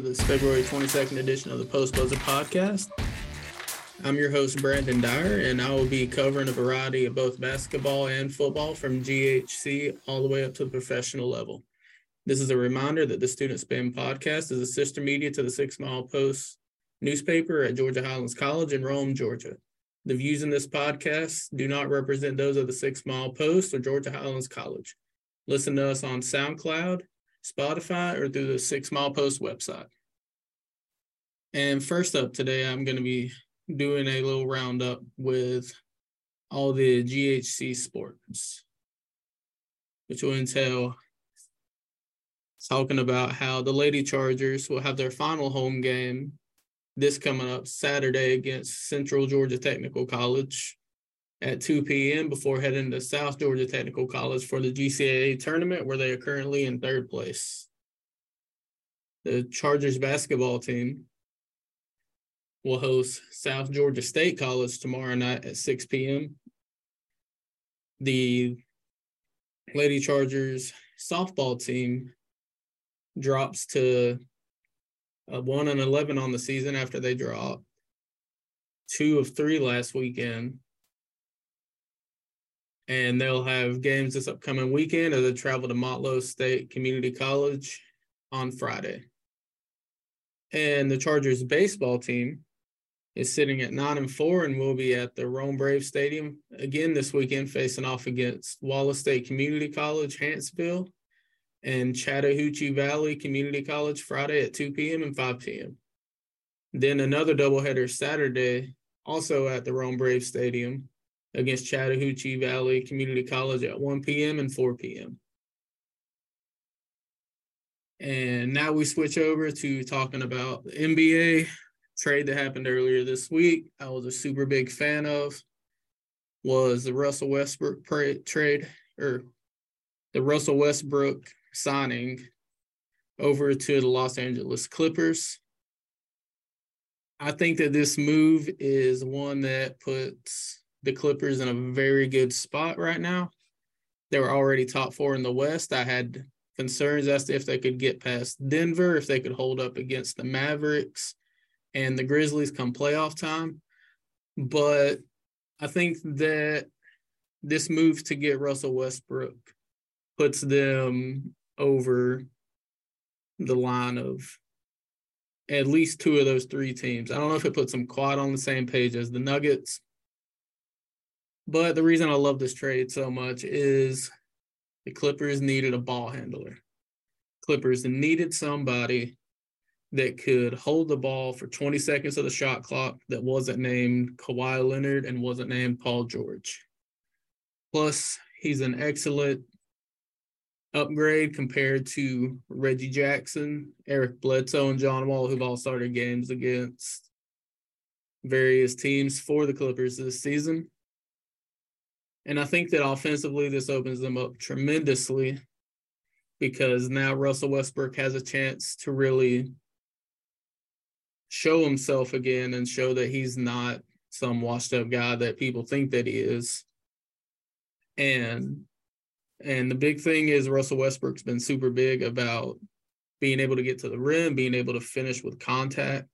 this February 22nd edition of the Post Buzzer podcast. I'm your host, Brandon Dyer, and I will be covering a variety of both basketball and football from GHC all the way up to the professional level. This is a reminder that the Student Spin podcast is a sister media to the Six Mile Post newspaper at Georgia Highlands College in Rome, Georgia. The views in this podcast do not represent those of the Six Mile Post or Georgia Highlands College. Listen to us on SoundCloud, Spotify, or through the Six Mile Post website. And first up today, I'm going to be doing a little roundup with all the GHC sports, which will entail talking about how the Lady Chargers will have their final home game this coming up Saturday against Central Georgia Technical College at 2 p.m. before heading to South Georgia Technical College for the GCAA tournament, where they are currently in third place. The Chargers basketball team will host South Georgia State College tomorrow night at 6 p.m. The Lady Chargers softball team drops to uh, 1 and 11 on the season after they dropped two of three last weekend and they'll have games this upcoming weekend as they travel to Motlow State Community College on Friday. And the Chargers baseball team is sitting at nine and four and we'll be at the Rome Brave Stadium again this weekend, facing off against Wallace State Community College, Hanceville, and Chattahoochee Valley Community College Friday at 2 p.m. and 5 p.m. Then another doubleheader Saturday, also at the Rome Brave Stadium, against Chattahoochee Valley Community College at 1 p.m. and 4 p.m. And now we switch over to talking about the NBA trade that happened earlier this week. I was a super big fan of was the Russell Westbrook trade or the Russell Westbrook signing over to the Los Angeles Clippers. I think that this move is one that puts the Clippers in a very good spot right now. They were already top four in the West. I had concerns as to if they could get past Denver, if they could hold up against the Mavericks and the Grizzlies come playoff time. But I think that this move to get Russell Westbrook puts them over the line of at least two of those three teams. I don't know if it puts them quite on the same page as the Nuggets, but the reason I love this trade so much is the Clippers needed a ball handler. Clippers needed somebody that could hold the ball for 20 seconds of the shot clock that wasn't named Kawhi Leonard and wasn't named Paul George. Plus, he's an excellent upgrade compared to Reggie Jackson, Eric Bledsoe, and John Wall, who've all started games against various teams for the Clippers this season. And I think that offensively, this opens them up tremendously because now Russell Westbrook has a chance to really show himself again and show that he's not some washed up guy that people think that he is. And and the big thing is Russell Westbrook's been super big about being able to get to the rim, being able to finish with contact.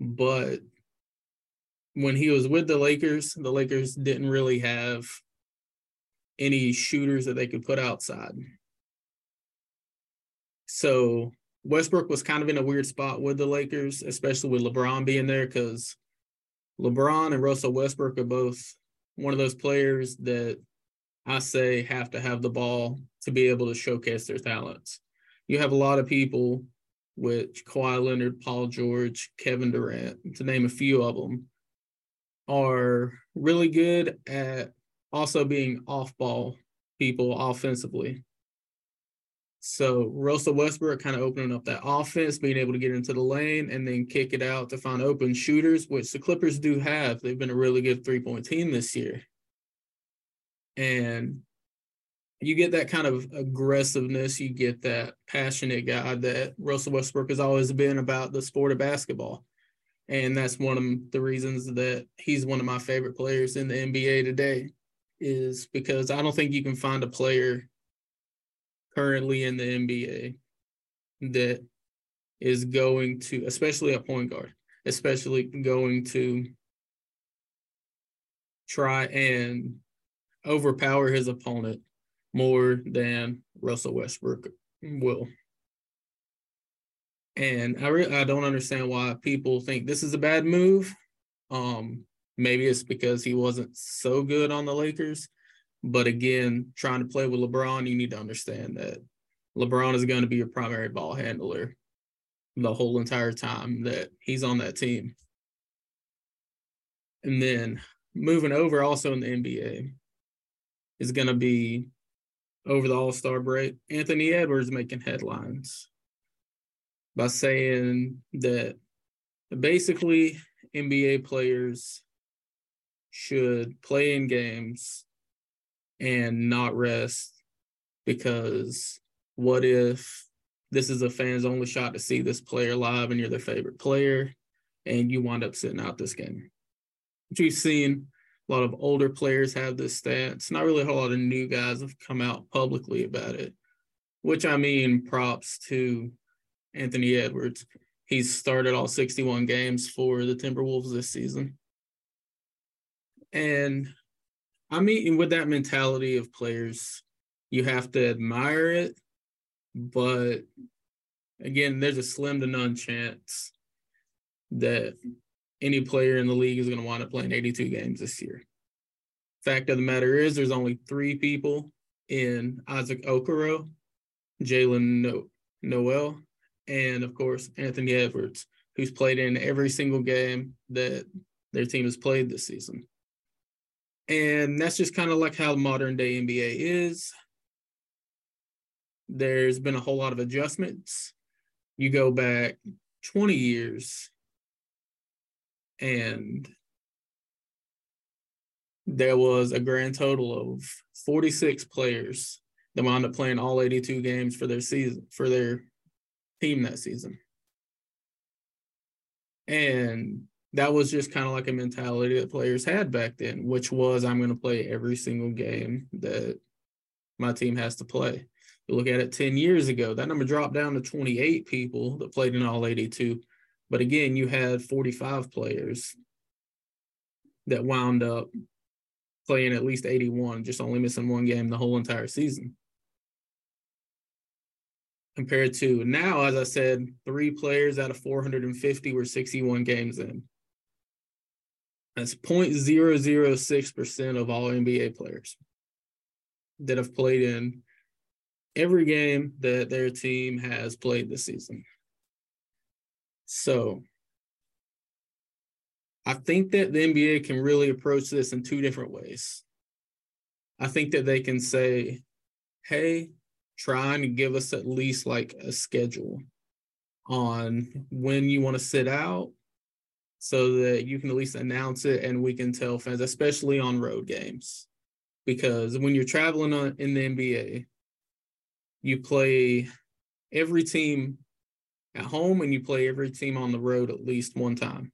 But when he was with the Lakers, the Lakers didn't really have any shooters that they could put outside. So Westbrook was kind of in a weird spot with the Lakers, especially with LeBron being there, because LeBron and Russell Westbrook are both one of those players that I say have to have the ball to be able to showcase their talents. You have a lot of people, which Kawhi Leonard, Paul George, Kevin Durant, to name a few of them, are really good at also being off ball people offensively. So Russell Westbrook kind of opening up that offense, being able to get into the lane and then kick it out to find open shooters, which the Clippers do have. They've been a really good three point team this year and you get that kind of aggressiveness, you get that passionate guy that Russell Westbrook has always been about the sport of basketball. And that's one of the reasons that he's one of my favorite players in the NBA today, is because I don't think you can find a player currently in the NBA that is going to, especially a point guard, especially going to try and overpower his opponent more than Russell Westbrook will. And I re- I don't understand why people think this is a bad move. Um, maybe it's because he wasn't so good on the Lakers, but again, trying to play with LeBron, you need to understand that LeBron is going to be your primary ball handler the whole entire time that he's on that team. And then moving over also in the NBA is going to be over the All Star break. Anthony Edwards making headlines by saying that basically NBA players should play in games and not rest because what if this is a fan's only shot to see this player live and you're their favorite player and you wind up sitting out this game? Which we've seen a lot of older players have this stance. Not really a whole lot of new guys have come out publicly about it, which I mean, props to Anthony Edwards. He's started all 61 games for the Timberwolves this season. And I mean, with that mentality of players, you have to admire it. But again, there's a slim to none chance that any player in the league is going to wind up playing 82 games this year. Fact of the matter is, there's only three people in Isaac Okoro, Jaylen no- Nowell, and of course, Anthony Edwards, who's played in every single game that their team has played this season. And that's just kind of like how modern day NBA is. There's been a whole lot of adjustments. You go back 20 years and there was a grand total of 46 players that wound up playing all 82 games for their season for their team that season. And that was just kind of like a mentality that players had back then, which was I'm going to play every single game that my team has to play. You look at it 10 years ago, that number dropped down to 28 people that played in all 82. But again, you had 45 players that wound up playing at least 81, just only missing one game the whole entire season. Compared to now, as I said, three players out of 450 were 61 games in. That's 0.006% of all NBA players that have played in every game that their team has played this season. So I think that the NBA can really approach this in two different ways. I think that they can say, hey, trying to give us at least like a schedule on when you want to sit out so that you can at least announce it and we can tell fans, especially on road games. Because when you're traveling in the NBA, you play every team at home and you play every team on the road at least one time.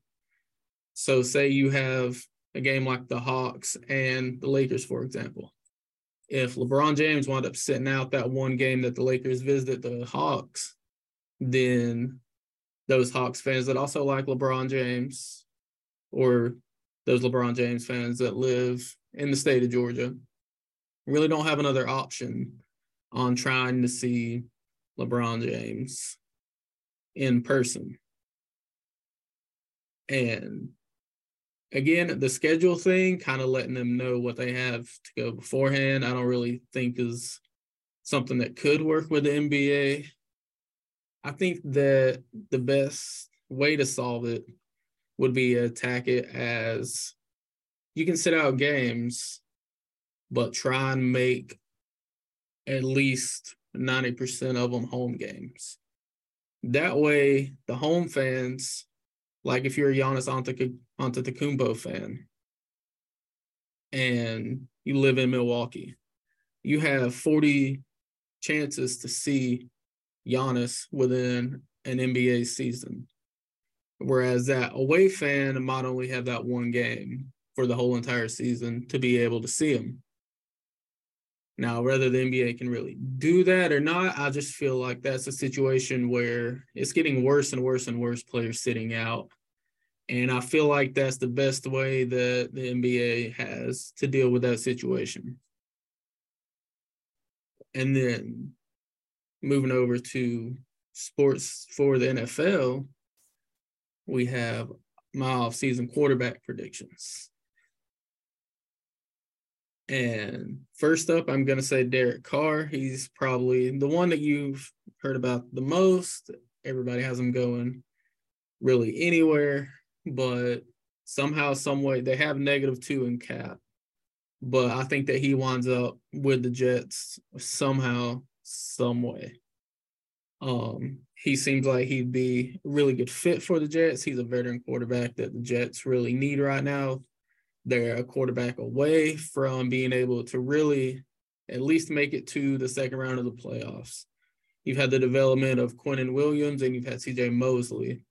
So, say you have a game like the Hawks and the Lakers, for example. If LeBron James wound up sitting out that one game that the Lakers visited the Hawks, then those Hawks fans that also like LeBron James or those LeBron James fans that live in the state of Georgia really don't have another option on trying to see LeBron James in person. And again, the schedule thing, kind of letting them know what they have to go beforehand, I don't really think is something that could work with the NBA. I think that the best way to solve it would be to attack it as you can sit out games, but try and make at least 90% of them home games. That way, the home fans, like if you're a Giannis Antetokounmpo fan and you live in Milwaukee, you have 40 chances to see Giannis within an NBA season. Whereas that away fan might only have that one game for the whole entire season to be able to see him. Now, whether the NBA can really do that or not, I just feel like that's a situation where it's getting worse and worse and worse players sitting out. And I feel like that's the best way that the NBA has to deal with that situation. And then moving over to sports for the NFL, we have my off-season quarterback predictions. And first up, I'm going to say Derek Carr. He's probably the one that you've heard about the most. Everybody has him going really anywhere, but somehow, some way, they have negative two in cap. But I think that he winds up with the Jets somehow, some way. Um, he seems like he'd be a really good fit for the Jets. He's a veteran quarterback that the Jets really need right now they're a quarterback away from being able to really at least make it to the second round of the playoffs. You've had the development of Quinnen Williams and you've had CJ Mosley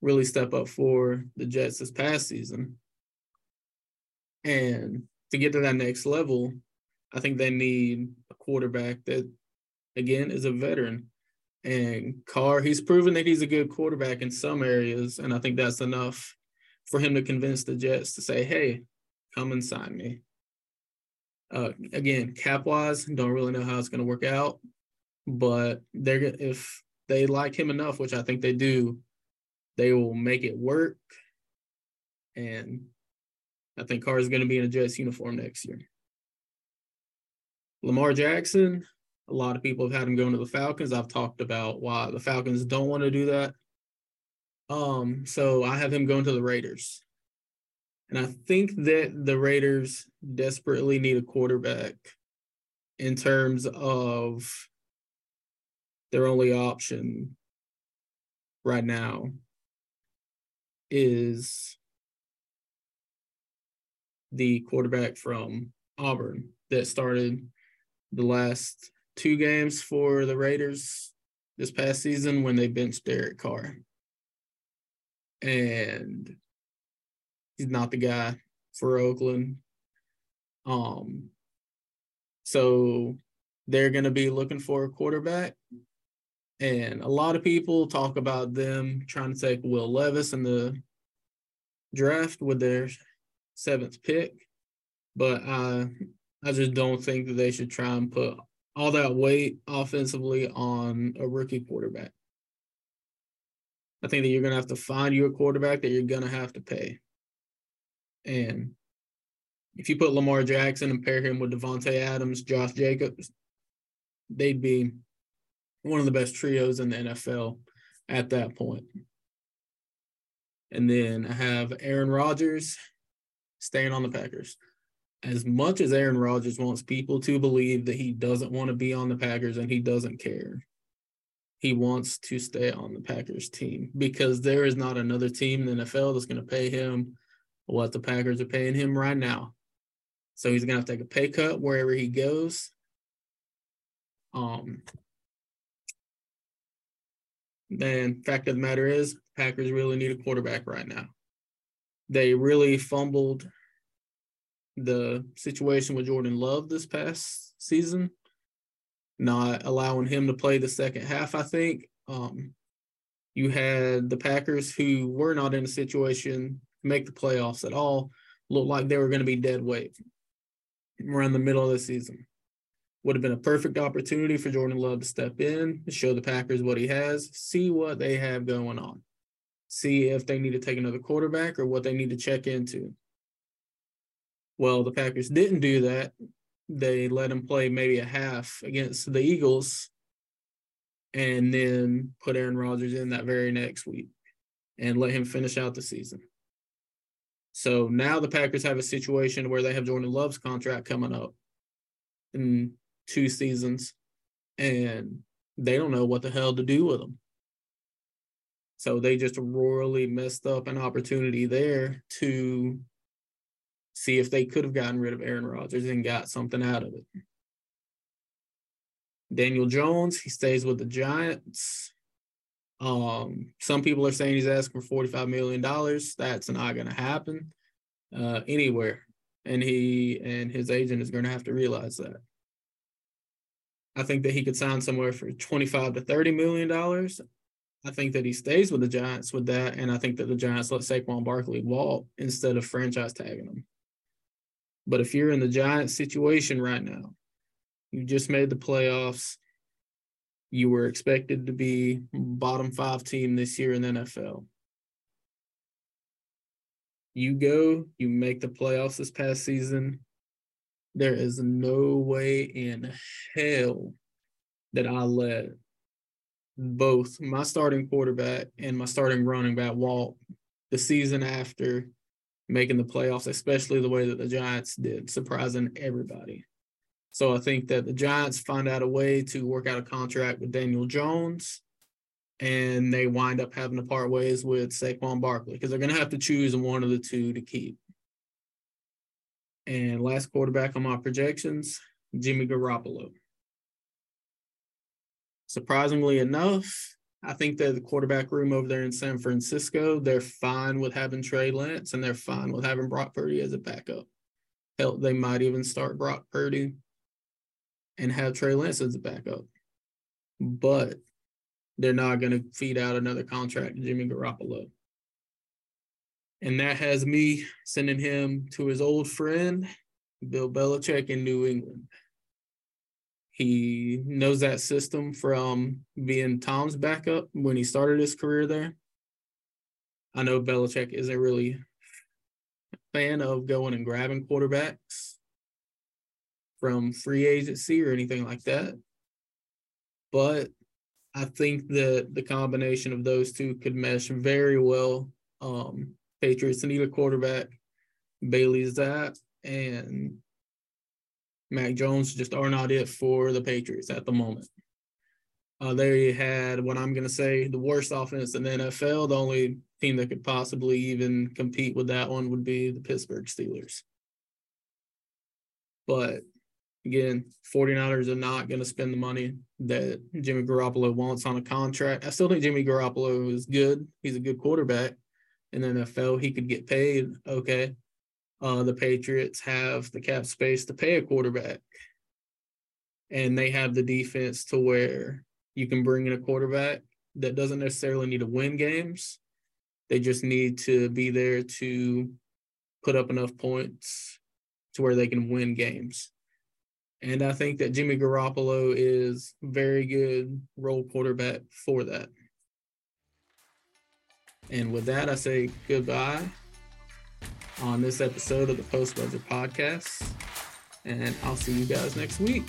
really step up for the Jets this past season. And to get to that next level, I think they need a quarterback that, again, is a veteran. And Carr, he's proven that he's a good quarterback in some areas. And I think that's enough for him to convince the Jets to say, hey, come and sign me. Uh, again, cap wise, don't really know how it's going to work out, but they're if they like him enough, which I think they do, they will make it work. And I think Carr is going to be in a Jets uniform next year. Lamar Jackson, a lot of people have had him going to the Falcons. I've talked about why the Falcons don't want to do that. Um, so I have him going to the Raiders. And I think that the Raiders desperately need a quarterback in terms of their only option right now is the quarterback from Auburn that started the last two games for the Raiders this past season when they benched Derek Carr and he's not the guy for Oakland. Um, so they're going to be looking for a quarterback. And a lot of people talk about them trying to take Will Levis in the draft with their seventh pick. But I, I just don't think that they should try and put all that weight offensively on a rookie quarterback. I think that you're going to have to find you a quarterback that you're going to have to pay. And if you put Lamar Jackson and pair him with Davante Adams, Josh Jacobs, they'd be one of the best trios in the NFL at that point. And then I have Aaron Rodgers staying on the Packers. As much as Aaron Rodgers wants people to believe that he doesn't want to be on the Packers and he doesn't care, he wants to stay on the Packers team because there is not another team in the NFL that's going to pay him what the Packers are paying him right now. So he's going to have to take a pay cut wherever he goes. Um, then fact of the matter is, Packers really need a quarterback right now. They really fumbled the situation with Jordan Love this past season not allowing him to play the second half, I think. Um, you had the Packers who were not in a situation to make the playoffs at all, looked like they were going to be dead weight around the middle of the season. Would have been a perfect opportunity for Jordan Love to step in, show the Packers what he has, see what they have going on, see if they need to take another quarterback or what they need to check into. Well, the Packers didn't do that they let him play maybe a half against the Eagles and then put Aaron Rodgers in that very next week and let him finish out the season. So now the Packers have a situation where they have Jordan Love's contract coming up in two seasons and they don't know what the hell to do with him. So they just royally messed up an opportunity there to see if they could have gotten rid of Aaron Rodgers and got something out of it. Daniel Jones, he stays with the Giants. Um, some people are saying he's asking for $45 million. That's not going to happen uh, anywhere. And he and his agent is going to have to realize that. I think that he could sign somewhere for 25 to 30 million dollars. I think that he stays with the Giants with that, and I think that the Giants let Saquon Barkley walk instead of franchise tagging him. But if you're in the Giants situation right now, you just made the playoffs. You were expected to be bottom five team this year in the NFL. You go, you make the playoffs this past season. There is no way in hell that I let both my starting quarterback and my starting running back walk the season after making the playoffs, especially the way that the Giants did, surprising everybody. So I think that the Giants find out a way to work out a contract with Daniel Jones, and they wind up having to part ways with Saquon Barkley because they're going to have to choose one of the two to keep. And last quarterback on my projections, Jimmy Garoppolo. Surprisingly enough, I think that the quarterback room over there in San Francisco, they're fine with having Trey Lance and they're fine with having Brock Purdy as a backup. Hell, they might even start Brock Purdy and have Trey Lance as a backup. But they're not going to feed out another contract to Jimmy Garoppolo. And that has me sending him to his old friend, Bill Belichick in New England. He knows that system from being Tom's backup when he started his career there. I know Belichick isn't really a fan of going and grabbing quarterbacks from free agency or anything like that. But I think that the combination of those two could mesh very well. Um, Patriots need a quarterback. Bailey Zappe, and Mac Jones just are not it for the Patriots at the moment. Uh, they had what I'm going to say the worst offense in the NFL. The only team that could possibly even compete with that one would be the Pittsburgh Steelers. But again, 49ers are not going to spend the money that Jimmy Garoppolo wants on a contract. I still think Jimmy Garoppolo is good. He's a good quarterback in the NFL. He could get paid. Okay. Uh, the Patriots have the cap space to pay a quarterback, and they have the defense to where you can bring in a quarterback that doesn't necessarily need to win games. They just need to be there to put up enough points to where they can win games. And I think that Jimmy Garoppolo is very good role quarterback for that. And with that, I say goodbye on this episode of the Post Buzzer Podcast. And I'll see you guys next week.